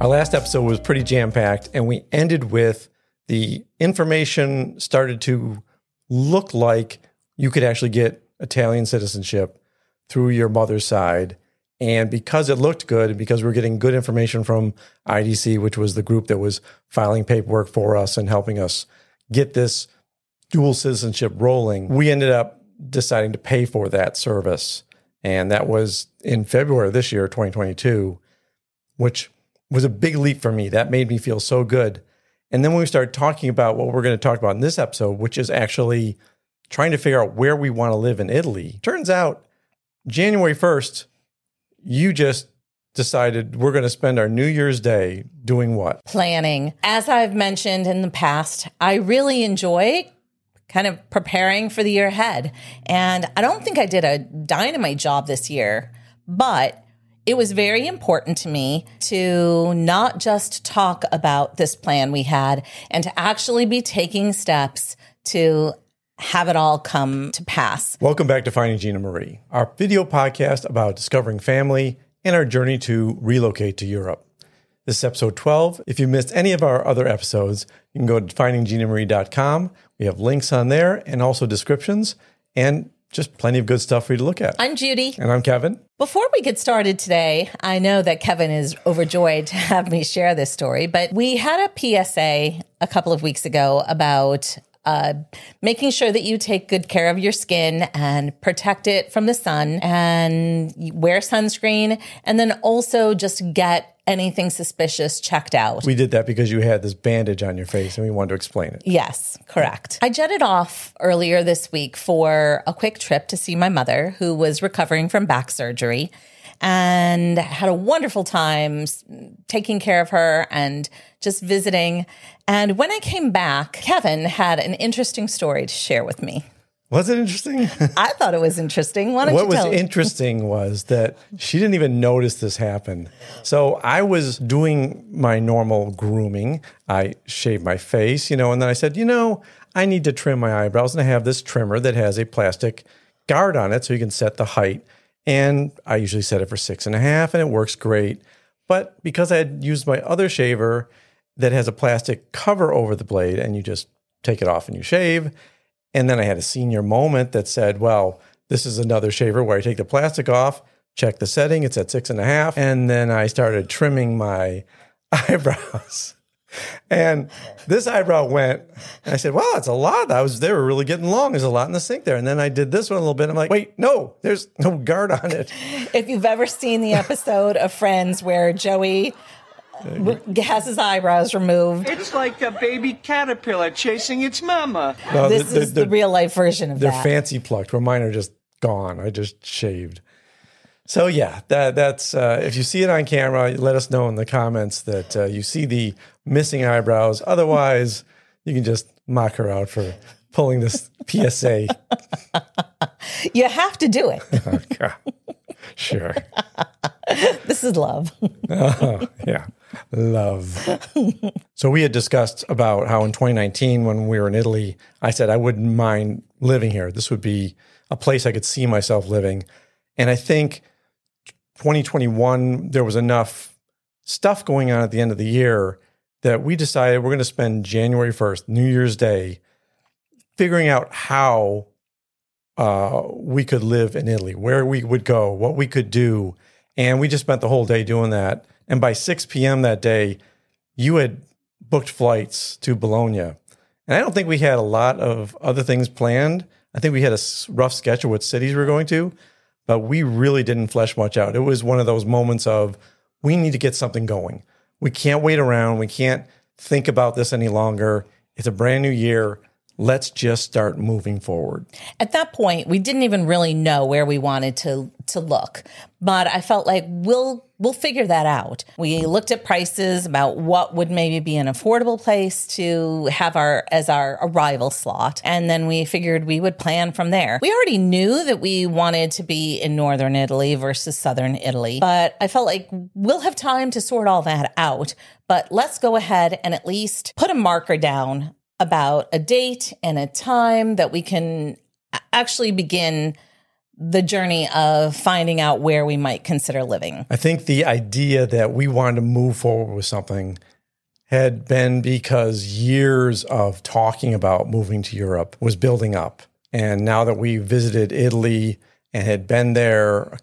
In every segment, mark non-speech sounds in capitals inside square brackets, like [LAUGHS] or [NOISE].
Our last episode was pretty jam packed, and we ended with the information started to look like you could actually get Italian citizenship through your mother's side. And because it looked good, and because we we're getting good information from IDC, which was the group that was filing paperwork for us and helping us get this dual citizenship rolling, we ended up deciding to pay for that service. And that was in February of this year, 2022, which was a big leap for me. That made me feel so good. And then when we started talking about what we're going to talk about in this episode, which is actually trying to figure out where we want to live in Italy, turns out January 1st, you just decided we're going to spend our New Year's Day doing what? Planning. As I've mentioned in the past, I really enjoy kind of preparing for the year ahead. And I don't think I did a dynamite job this year, but it was very important to me to not just talk about this plan we had and to actually be taking steps to have it all come to pass. Welcome back to Finding Gina Marie, our video podcast about discovering family and our journey to relocate to Europe. This is episode 12. If you missed any of our other episodes, you can go to findingginamarie.com. We have links on there and also descriptions. And just plenty of good stuff for you to look at. I'm Judy. And I'm Kevin. Before we get started today, I know that Kevin is overjoyed to have me share this story, but we had a PSA a couple of weeks ago about uh, making sure that you take good care of your skin and protect it from the sun and wear sunscreen. And then also just get anything suspicious checked out. We did that because you had this bandage on your face and we wanted to explain it. Yes, correct. I jetted off earlier this week for a quick trip to see my mother, who was recovering from back surgery, and had a wonderful time taking care of her and just visiting. And when I came back, Kevin had an interesting story to share with me. Was it interesting? I thought it was interesting. what was interesting was that she didn't even notice this happen. So I was doing my normal grooming. I shaved my face, you know, and then I said, you know, I need to trim my eyebrows, and I have this trimmer that has a plastic guard on it, so you can set the height. And I usually set it for six and a half, and it works great. But because I had used my other shaver that has a plastic cover over the blade, and you just take it off and you shave and then I had a senior moment that said, well, this is another shaver where I take the plastic off, check the setting, it's at six and a half. And then I started trimming my [LAUGHS] eyebrows. And this eyebrow went, and I said, "Wow, that's a lot." I was they were really getting long. There's a lot in the sink there. And then I did this one a little bit. I'm like, "Wait, no, there's no guard on it." If you've ever seen the episode of Friends where Joey has his eyebrows removed. It's like a baby caterpillar chasing its mama. No, this is the real life version of they're that. They're fancy plucked, where mine are just gone. I just shaved. So yeah, that that's uh, if you see it on camera, let us know in the comments that uh, you see the missing eyebrows. Otherwise, you can just mock her out for pulling this PSA. [LAUGHS] you have to do it. [LAUGHS] oh, sure. [LAUGHS] this is love. uh, [LAUGHS] yeah love. so we had discussed about how in 2019 when we were in Italy, I said I wouldn't mind living here. This would be a place I could see myself living. And I think 2021 there was enough stuff going on at the end of the year that we decided we're going to spend January 1st, New Year's Day, figuring out how uh, we could live in Italy, where we would go, what we could do. And we just spent the whole day doing that. And by 6 p.m. that day, you had booked flights to Bologna. And I don't think we had a lot of other things planned. I think we had a rough sketch of what cities we are going to, but we really didn't flesh much out. It was one of those moments of we need to get something going. We can't wait around. We can't think about this any longer. It's a brand new year let's just start moving forward. At that point, we didn't even really know where we wanted to to look, but I felt like we'll we'll figure that out. We looked at prices about what would maybe be an affordable place to have our as our arrival slot, and then we figured we would plan from there. We already knew that we wanted to be in northern Italy versus southern Italy, but I felt like we'll have time to sort all that out. But let's go ahead and at least put a marker down about a date and a time that we can actually begin the journey of finding out where we might consider living. I think the idea that we wanted to move forward with something had been because years of talking about moving to Europe was building up. And now that we visited Italy and had been there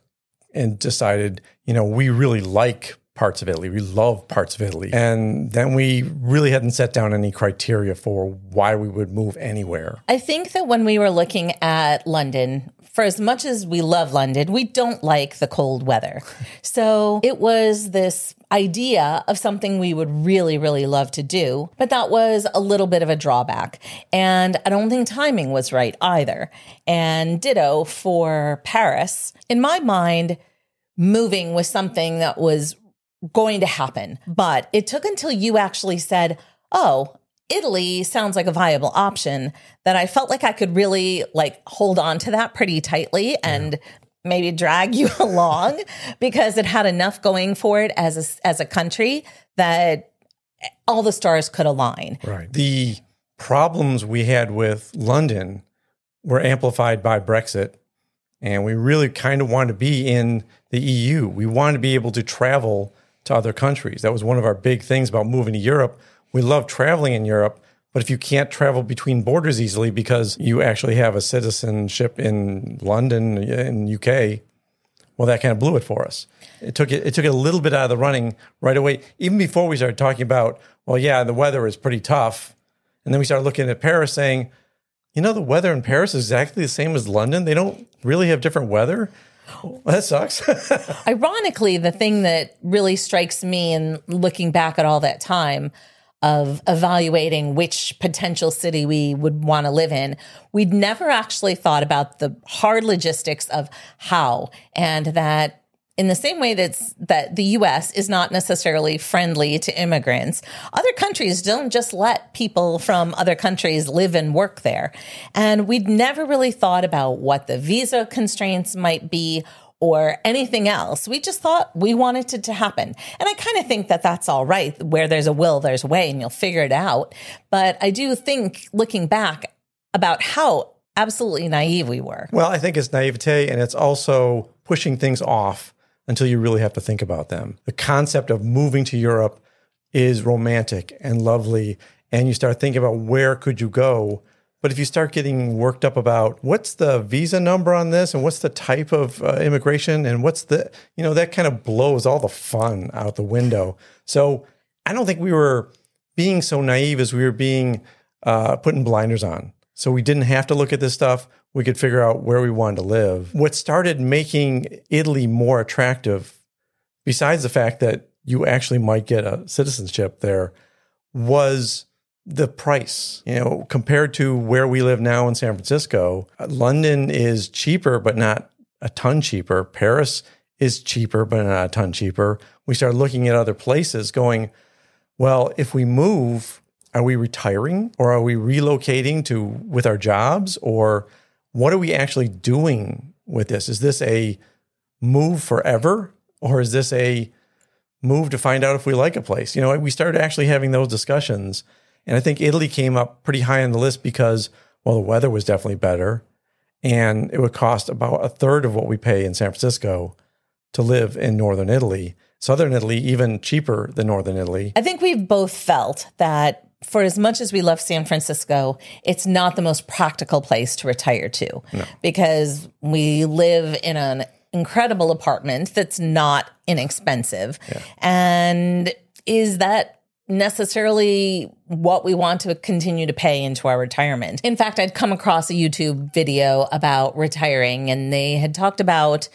and decided, you know, we really like parts of Italy. We love parts of Italy. And then we really hadn't set down any criteria for why we would move anywhere. I think that when we were looking at London, for as much as we love London, we don't like the cold weather. [LAUGHS] So it was this idea of something we would really, really love to do, but that was a little bit of a drawback. And I don't think timing was right either. And ditto for Paris. In my mind, moving was something that was going to happen. But it took until you actually said, oh, Italy sounds like a viable option that I felt like I could really like hold on to that pretty tightly and maybe drag you [LAUGHS] along because it had enough going for it as a, as a country that all the stars could align. Right. The problems we had with London were amplified by Brexit. And we really kind of wanted to be in the EU. We wanted to be able to travel to other countries. That was one of our big things about moving to Europe. We love traveling in Europe, but if you can't travel between borders easily because you actually have a citizenship in London in UK, well, that kind of blew it for us. It took it, it took it a little bit out of the running right away. Even before we started talking about, well, yeah, the weather is pretty tough, and then we started looking at Paris, saying, you know, the weather in Paris is exactly the same as London. They don't really have different weather. [LAUGHS] Well, that sucks. [LAUGHS] Ironically, the thing that really strikes me in looking back at all that time of evaluating which potential city we would want to live in, we'd never actually thought about the hard logistics of how and that in the same way that that the US is not necessarily friendly to immigrants, other countries don't just let people from other countries live and work there. And we'd never really thought about what the visa constraints might be or anything else. We just thought we wanted it to happen. And I kind of think that that's all right. Where there's a will, there's a way, and you'll figure it out. But I do think looking back about how absolutely naive we were. Well, I think it's naivete and it's also pushing things off until you really have to think about them. The concept of moving to Europe is romantic and lovely and you start thinking about where could you go but if you start getting worked up about what's the visa number on this and what's the type of uh, immigration and what's the, you know, that kind of blows all the fun out the window. So I don't think we were being so naive as we were being uh, putting blinders on. So we didn't have to look at this stuff. We could figure out where we wanted to live. What started making Italy more attractive, besides the fact that you actually might get a citizenship there, was the price, you know, compared to where we live now in San Francisco, London is cheaper, but not a ton cheaper. Paris is cheaper, but not a ton cheaper. We started looking at other places going, well, if we move, are we retiring or are we relocating to with our jobs or what are we actually doing with this? Is this a move forever or is this a move to find out if we like a place? You know, we started actually having those discussions and I think Italy came up pretty high on the list because, well, the weather was definitely better. And it would cost about a third of what we pay in San Francisco to live in northern Italy. Southern Italy, even cheaper than northern Italy. I think we've both felt that for as much as we love San Francisco, it's not the most practical place to retire to no. because we live in an incredible apartment that's not inexpensive. Yeah. And is that necessarily what we want to continue to pay into our retirement. In fact, I'd come across a YouTube video about retiring and they had talked about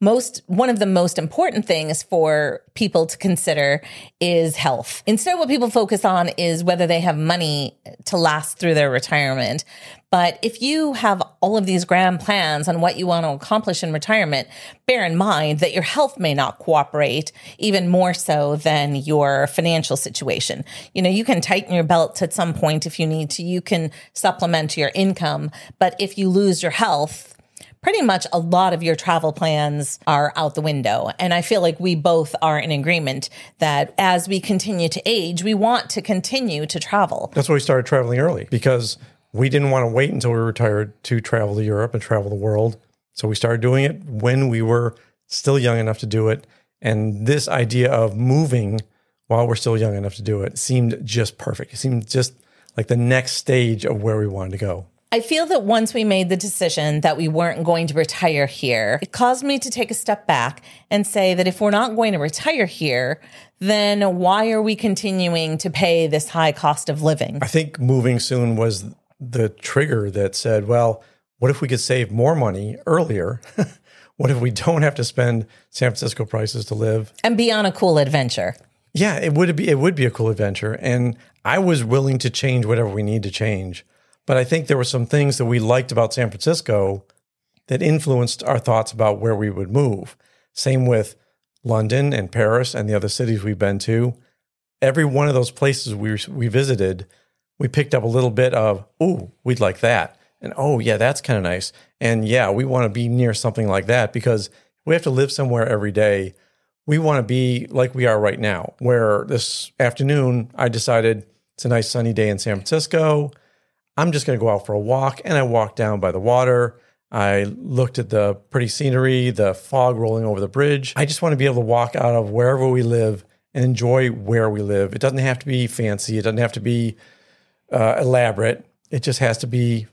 most one of the most important things for people to consider is health. Instead, what people focus on is whether they have money to last through their retirement. But if you have all of these grand plans on what you want to accomplish in retirement, bear in mind that your health may not cooperate even more so than your financial situation. You know, you can tighten your belts at some point if you need to. You can supplement your income. But if you lose your health, pretty much a lot of your travel plans are out the window. And I feel like we both are in agreement that as we continue to age, we want to continue to travel. That's why we started traveling early because we didn't want to wait until we retired to travel to Europe and travel the world. So we started doing it when we were still young enough to do it. And this idea of moving while we're still young enough to do it seemed just perfect. It seemed just like the next stage of where we wanted to go. I feel that once we made the decision that we weren't going to retire here, it caused me to take a step back and say that if we're not going to retire here, then why are we continuing to pay this high cost of living? I think moving soon was the trigger that said, well, what if we could save more money earlier? [LAUGHS] what if we don't have to spend San Francisco prices to live? And be on a cool adventure. Yeah, it would be it would be a cool adventure. And I was willing to change whatever we need to change. But I think there were some things that we liked about San Francisco that influenced our thoughts about where we would move. Same with London and Paris and the other cities we've been to. Every one of those places we we visited, we picked up a little bit of, "Ooh, we'd like that." And, "Oh, yeah, that's kind of nice." And, "Yeah, we want to be near something like that because we have to live somewhere every day." We want to be like we are right now, where this afternoon I decided it's a nice sunny day in San Francisco. I'm just going to go out for a walk. And I walked down by the water. I looked at the pretty scenery, the fog rolling over the bridge. I just want to be able to walk out of wherever we live and enjoy where we live. It doesn't have to be fancy, it doesn't have to be uh, elaborate. It just has to be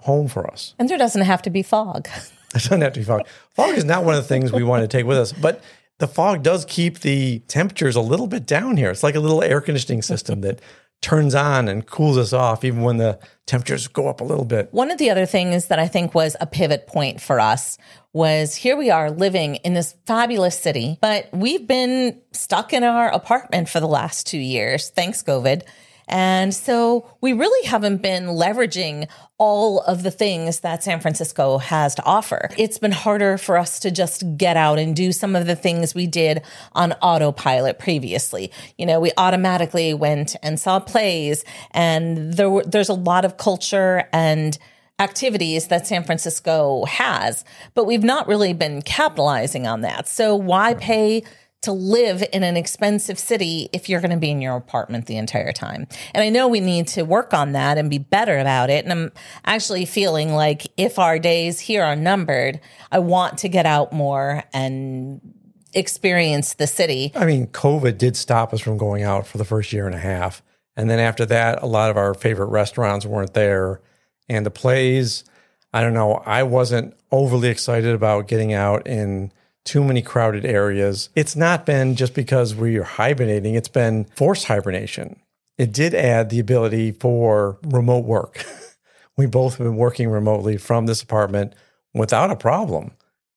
home for us. And there doesn't have to be fog. [LAUGHS] It doesn't have to be fog. Fog is not one of the things we want to take with us, but the fog does keep the temperatures a little bit down here. It's like a little air conditioning system that turns on and cools us off even when the temperatures go up a little bit. One of the other things that I think was a pivot point for us was here we are living in this fabulous city, but we've been stuck in our apartment for the last two years, thanks COVID. And so we really haven't been leveraging all of the things that San Francisco has to offer. It's been harder for us to just get out and do some of the things we did on autopilot previously. You know, we automatically went and saw plays and there were, there's a lot of culture and activities that San Francisco has, but we've not really been capitalizing on that. So why pay to live in an expensive city if you're going to be in your apartment the entire time. And I know we need to work on that and be better about it. And I'm actually feeling like if our days here are numbered, I want to get out more and experience the city. I mean, COVID did stop us from going out for the first year and a half. And then after that, a lot of our favorite restaurants weren't there. And the plays, I don't know, I wasn't overly excited about getting out in too many crowded areas. It's not been just because we are hibernating, it's been forced hibernation. It did add the ability for remote work. [LAUGHS] we both have been working remotely from this apartment without a problem,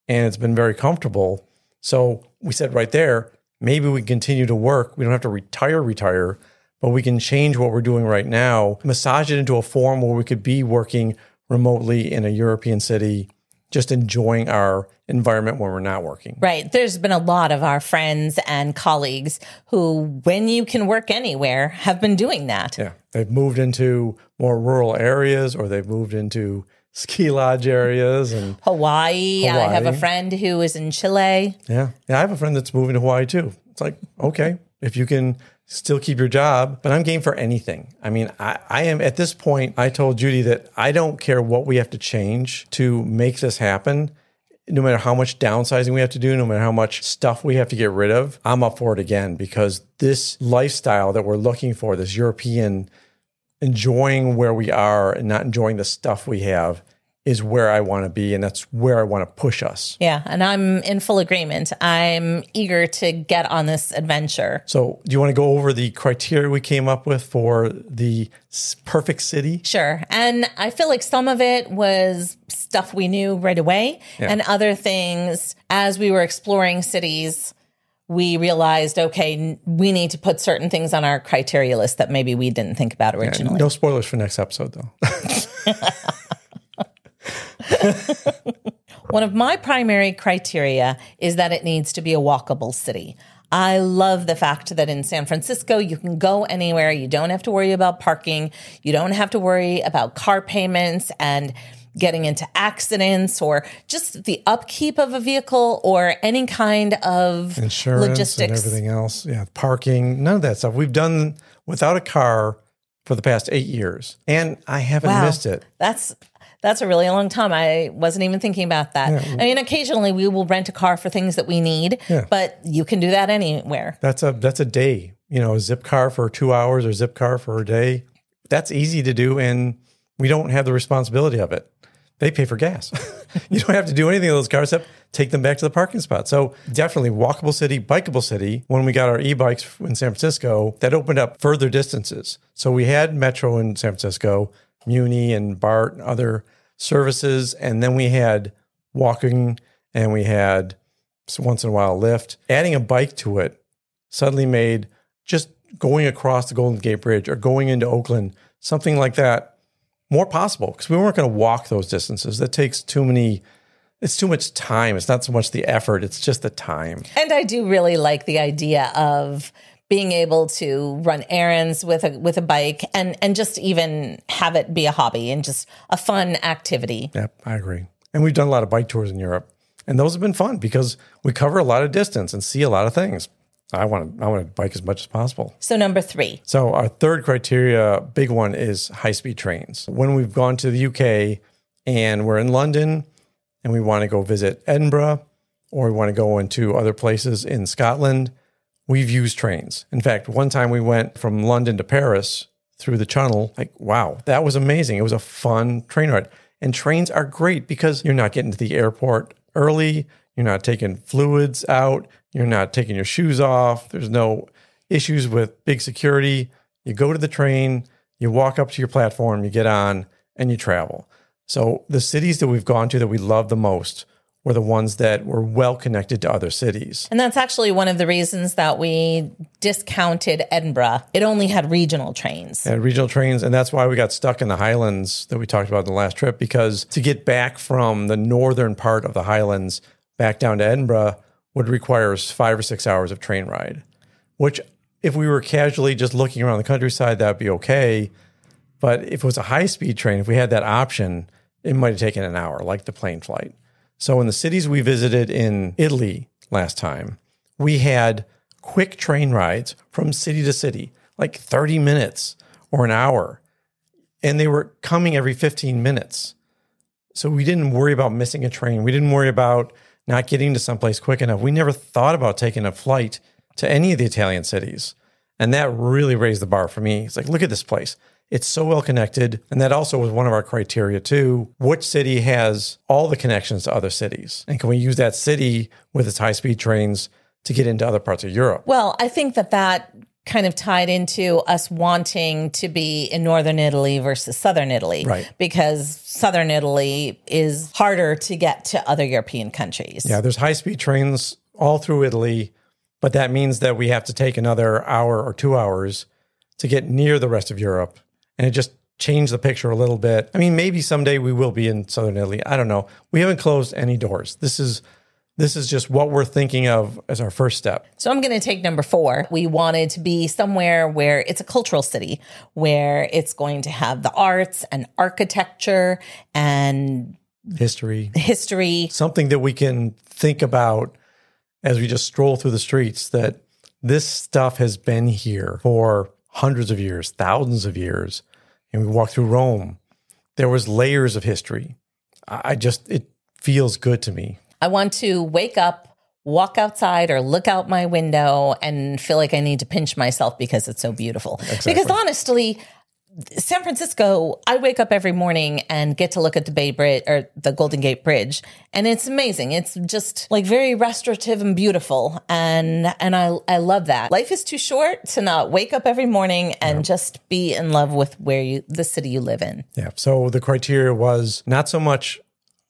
and it's been very comfortable. So we said right there, maybe we continue to work. We don't have to retire, retire, but we can change what we're doing right now, massage it into a form where we could be working remotely in a European city just enjoying our environment when we're not working. Right. There's been a lot of our friends and colleagues who, when you can work anywhere, have been doing that. Yeah. They've moved into more rural areas or they've moved into ski lodge areas and Hawaii. Hawaii. I have a friend who is in Chile. Yeah. Yeah. I have a friend that's moving to Hawaii too. It's like, okay, if you can still keep your job, but I'm game for anything. I mean, I, I, am at this point, I told Judy that I don't care what we have to change to make this happen. No matter how much downsizing we have to do, no matter how much stuff we have to get rid of, I'm up for it again because this lifestyle that we're looking for, this European enjoying where we are and not enjoying the stuff we have, is where I want to be and that's where I want to push us. Yeah, and I'm in full agreement. I'm eager to get on this adventure. So, do you want to go over the criteria we came up with for the perfect city? Sure. And I feel like some of it was stuff we knew right away, yeah. and other things as we were exploring cities we realized, okay, we need to put certain things on our criteria list that maybe we didn't think about originally. Yeah, no spoilers for next episode, though. [LAUGHS] [LAUGHS] One of my primary criteria is that it needs to be a walkable city. I love the fact that in San Francisco, you can go anywhere. You don't have to worry about parking. You don't have to worry about car payments and getting into accidents or just the upkeep of a vehicle or any kind of insurance logistics and everything else. Yeah, parking, none of that stuff. We've done without a car for the past eight years, and I haven't Wow. missed it. That's that's a really long time. I wasn't even thinking about that. I mean, occasionally we will rent a car for things that we need, Yeah. but you can do that anywhere. That's a that's a day. You know, a Zipcar for two hours or Zipcar for a day. That's easy to do, and we don't have the responsibility of it. They pay for gas. [LAUGHS] you don't have to do anything with those cars except take them back to the parking spot. So definitely walkable city, bikeable city. When we got our e-bikes in San Francisco, that opened up further distances. So we had Metro in San Francisco, Muni and BART and other services, and then we had walking and we had once in a while Lyft. Adding a bike to it suddenly made just going across the Golden Gate Bridge or going into Oakland, something like that, more possible because we weren't going to walk those distances. That takes too many, it's too much time. It's not so much the effort, it's just the time. And I do really like the idea of being able to run errands with a with a bike and and just even have it be a hobby and just a fun activity. Yep, I agree. And we've done a lot of bike tours in Europe, and those have been fun because we cover a lot of distance and see a lot of things. I want to, I want to bike as much as possible. So number 3. So our third criteria, big one, is high speed trains. When we've gone to the UK and we're in London and we want to go visit Edinburgh or we want to go into other places in Scotland, we've used trains. In fact, one time we went from London to Paris through the tunnel. Like, wow, that was amazing. It was a fun train ride. And trains are great because you're not getting to the airport early, you're not taking fluids out, you're not taking your shoes off. There's no issues with big security. You go to the train, you walk up to your platform, you get on, and you travel. So the cities that we've gone to that we love the most were the ones that were well connected to other cities. And that's actually one of the reasons that we discounted Edinburgh. It only had regional trains. and regional trains. And that's why we got stuck in the Highlands that we talked about in the last trip, because to get back from the northern part of the Highlands back down to Edinburgh would require us five or six hours of train ride, which if we were casually just looking around the countryside, that'd be okay. But if it was a high speed train, if we had that option, it might have taken an hour, like the plane flight. So in the cities we visited in Italy last time, we had quick train rides from city to city, like 30 minutes or an hour. And they were coming every 15 minutes. So we didn't worry about missing a train. We didn't worry about not getting to someplace quick enough. We never thought about taking a flight to any of the Italian cities. And that really raised the bar for me. It's like, look at this place. It's so well connected. And that also was one of our criteria too. Which city has all the connections to other cities? And can we use that city with its high speed trains to get into other parts of Europe? Well, I think that that kind of tied into us wanting to be in northern Italy versus southern Italy. Right. Because southern Italy is harder to get to other European countries. Yeah, there's high speed trains all through Italy, but that means that we have to take another hour or two hours to get near the rest of Europe. And it just changed the picture a little bit. I mean, maybe someday we will be in southern Italy. I don't know. We haven't closed any doors. This is this is just what we're thinking of as our first step. So I'm going to take number four. We wanted to be somewhere where it's a cultural city, where it's going to have the arts and architecture and History, history. something that we can think about as we just stroll through the streets that this stuff has been here for hundreds of years, thousands of years. And we walk through Rome. There was layers of history. I I just it feels good to me. I want to wake up, walk outside, or look out my window and feel like I need to pinch myself because it's so beautiful. Because honestly, San Francisco, I wake up every morning and get to look at the Bay Bridge or the Golden Gate Bridge, and it's amazing. It's just like very restorative and beautiful, and and I I love that. Life is too short to not wake up every morning and just be in love with where you the city you live in. Yeah. So the criteria was not so much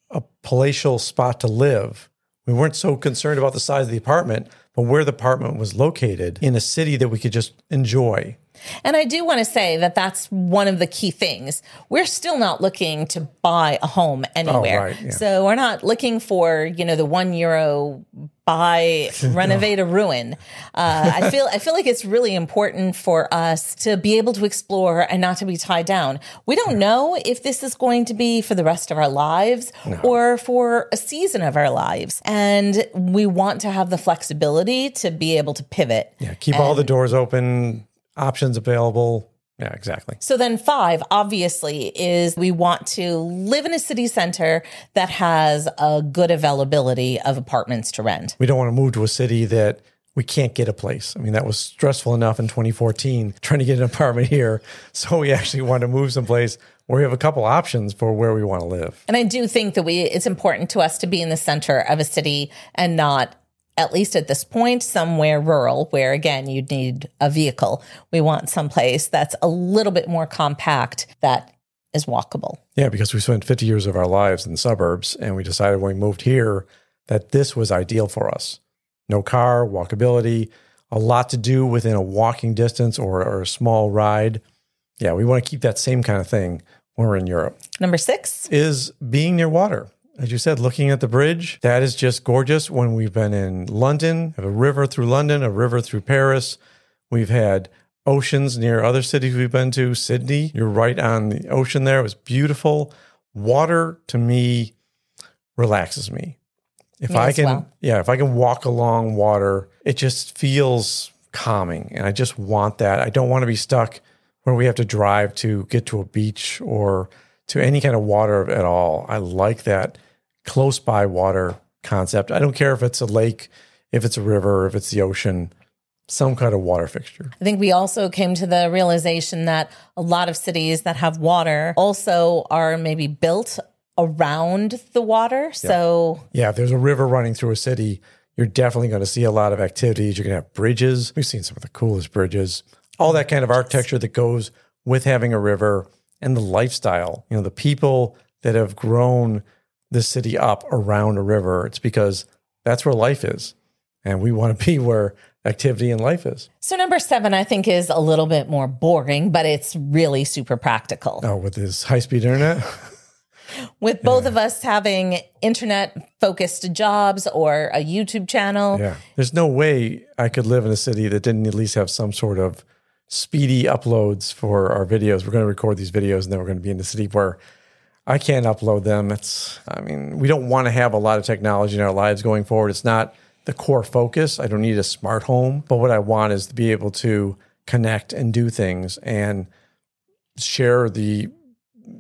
a palatial spot to live. We weren't so concerned about the size of the apartment, where the apartment was located in a city that we could just enjoy. And I do want to say that that's one of the key things. We're still not looking to buy a home anywhere. Oh, right, yeah. So we're not looking for, you know, the one euro buy, [LAUGHS] renovate a ruin. Uh, I feel, I feel like it's really important for us to be able to explore and not to be tied down. We don't know if this is going to be for the rest of our lives or for a season of our lives. And we want to have the flexibility to be able to pivot. Yeah. Keep all the doors open, options available. Yeah, exactly. So then five obviously is we want to live in a city center that has a good availability of apartments to rent. We don't want to move to a city that we can't get a place. I mean, that was stressful enough in 2014 trying to get an apartment here. So we actually want to move someplace where we have a couple options for where we want to live. And I do think that we it's important to us to be in the center of a city and not at least at this point somewhere rural where again you'd need a vehicle. We want someplace that's a little bit more compact that is walkable. Yeah, because we spent 50 years of our lives in the suburbs and we decided when we moved here that this was ideal for us. No car, walkability, a lot to do within a walking distance or, or a small ride. Yeah, we want to keep that same kind of thing when we're in Europe. Number 6, Is being near water. As you said, looking at the bridge, that is just gorgeous. When we've been in London, have a river through London, a river through Paris. We've had oceans near other cities we've been to. Sydney, you're right on the ocean there. It was beautiful. Water to me relaxes me. If Me I can, well. yeah, if I can walk along water, it just feels calming. And I just want that. I don't want to be stuck where we have to drive to get to a beach or to any kind of water at all. I like that close by water concept. I don't care if it's a lake, if it's a river, if it's the ocean, some kind of water fixture. I think we also came to the realization that a lot of cities that have water also are maybe built around the water. So Yeah, if there's a river running through a city, you're definitely going to see a lot of activities. You're going to have bridges. We've seen some of the coolest bridges, all that kind of architecture that goes with having a river and the lifestyle. You know, the people that have grown this city up around a river, it's because that's where life is. And we want to be [LAUGHS] where activity and life is. So number seven, I think, is a little bit more boring, but it's really super practical. Oh, with this high speed internet. [LAUGHS] With both of us having internet focused jobs or a YouTube channel, Yeah. There's no way I could live in a city that didn't at least have some sort of speedy uploads for our videos. We're going to record these videos and then we're going to be in the city where I can't upload them. It's, I mean, we don't want to have a lot of technology in our lives going forward. It's not the core focus. I don't need a smart home, but what I want is to be able to connect and do things and share the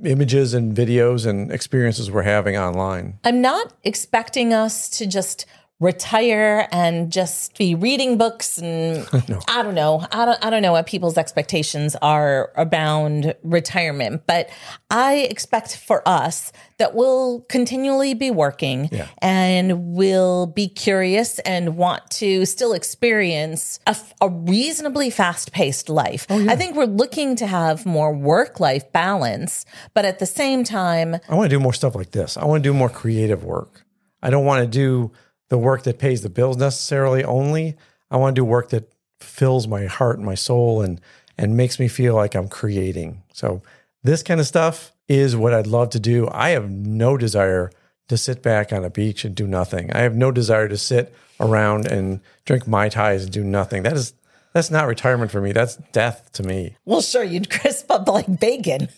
images and videos and experiences we're having online. I'm not expecting us to just retire and just be reading books and [LAUGHS] I don't know. I don't I don't know what people's expectations are around retirement, but I expect for us that we'll continually be working Yeah. and we'll be curious and want to still experience a reasonably fast-paced life. Oh, I think we're looking to have more work-life balance, but at the same time, I want to do more stuff like this. I want to do more creative work. I don't want to do the work that pays the bills necessarily only. I want to do work that fills my heart and my soul and and makes me feel like I'm creating. So this kind of stuff is what I'd love to do. I have no desire to sit back on a beach and do nothing. I have no desire to sit around and drink mai tais and do nothing. That is that's not retirement for me. That's death to me. Well, sure, you'd [LAUGHS] crisp up like bacon.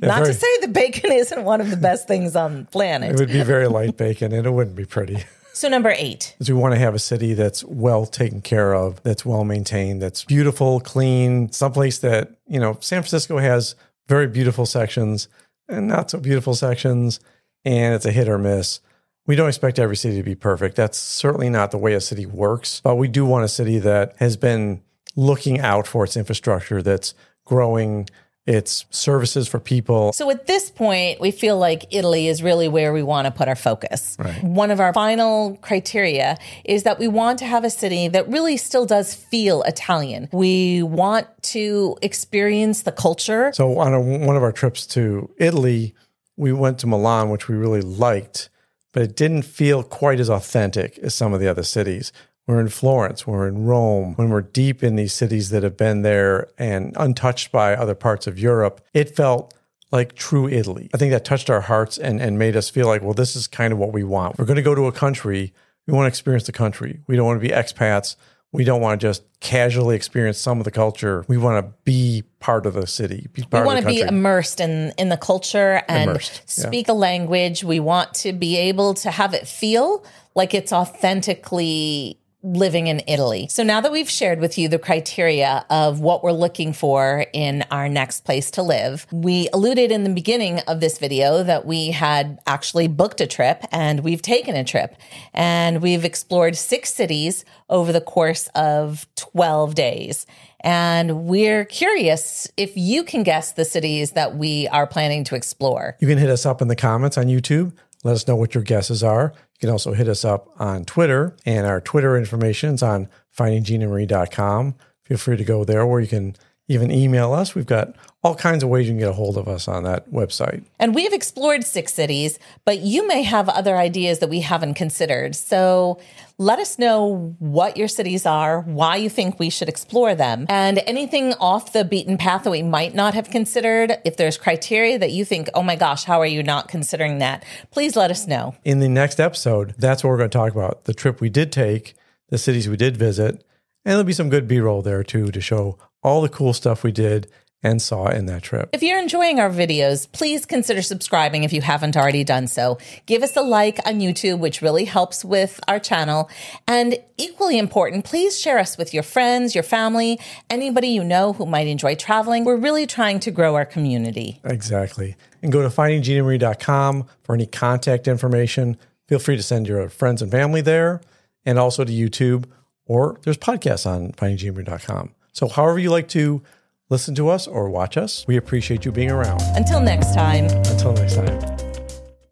Not very- to say that bacon [LAUGHS] isn't one of the best things on the planet. It would be very light bacon and it wouldn't be pretty. [LAUGHS] So, number eight, is we want to have a city that's well taken care of, that's well maintained, that's beautiful, clean, someplace that, you know, San Francisco has very beautiful sections and not so beautiful sections, and it's a hit or miss. We don't expect every city to be perfect. That's certainly not the way a city works, but we do want a city that has been looking out for its infrastructure, that's growing its services for people. So at this point, we feel like Italy is really where we want to put our focus. One of our final criteria is that we want to have a city that really still does feel Italian. We want to experience the culture. So on a, one of our trips to Italy, we went to Milan, which we really liked, but it didn't feel quite as authentic as some of the other cities. We're in Florence, we're in Rome, when we're deep in these cities that have been there and untouched by other parts of Europe, it felt like true Italy. I think that touched our hearts and, and made us feel like, well, this is kind of what we want. We're going to go to a country, we want to experience the country. We don't want to be expats. We don't want to just casually experience some of the culture. We want to be part of the city, be We want to be immersed in, in the culture and Immersed, yeah. speak a language. We want to be able to have it feel like it's authentically living in Italy. So now that we've shared with you the criteria of what we're looking for in our next place to live, we alluded in the beginning of this video that we had actually booked a trip and we've taken a trip and we've explored six cities over the course of 12 days. And we're curious if you can guess the cities that we are planning to explore. You can hit us up in the comments on YouTube. Let us know what your guesses are. You can also hit us up on Twitter, and our Twitter information is on findingginaMarie.com. Feel free to go there where you can even email us. We've got all kinds of ways you can get a hold of us on that website. And we've explored six cities, but you may have other ideas that we haven't considered. So let us know what your cities are, why you think we should explore them, and anything off the beaten path that we might not have considered. If there's criteria that you think, oh my gosh, how are you not considering that? Please let us know. In the next episode, that's what we're going to talk about the trip we did take, the cities we did visit, and there'll be some good B roll there too to show all the cool stuff we did and saw in that trip. If you're enjoying our videos, please consider subscribing if you haven't already done so. Give us a like on YouTube, which really helps with our channel. And equally important, please share us with your friends, your family, anybody you know who might enjoy traveling. We're really trying to grow our community. Exactly. And go to findingginaMarie.com for any contact information. Feel free to send your friends and family there and also to YouTube or there's podcasts on findingginaMarie.com. So however you like to listen to us or watch us. We appreciate you being around. Until next time. Until next time.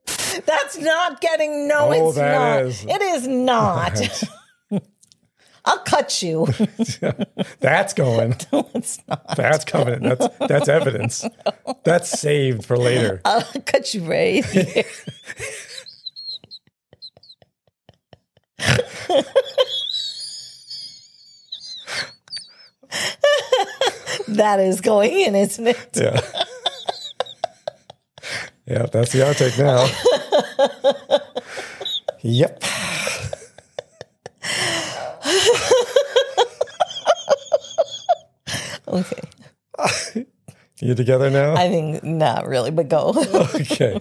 [LAUGHS] That's not getting no, oh, it's not. Is. It is not. [LAUGHS] I'll cut you. [LAUGHS] that's going. No, it's not. That's coming. That's that's evidence. No. That's saved for later. I'll cut you right here. That is going in, isn't it? Yeah. yeah, that's the outtake now. yep. okay. [LAUGHS] You together now? I think not really, but go. okay.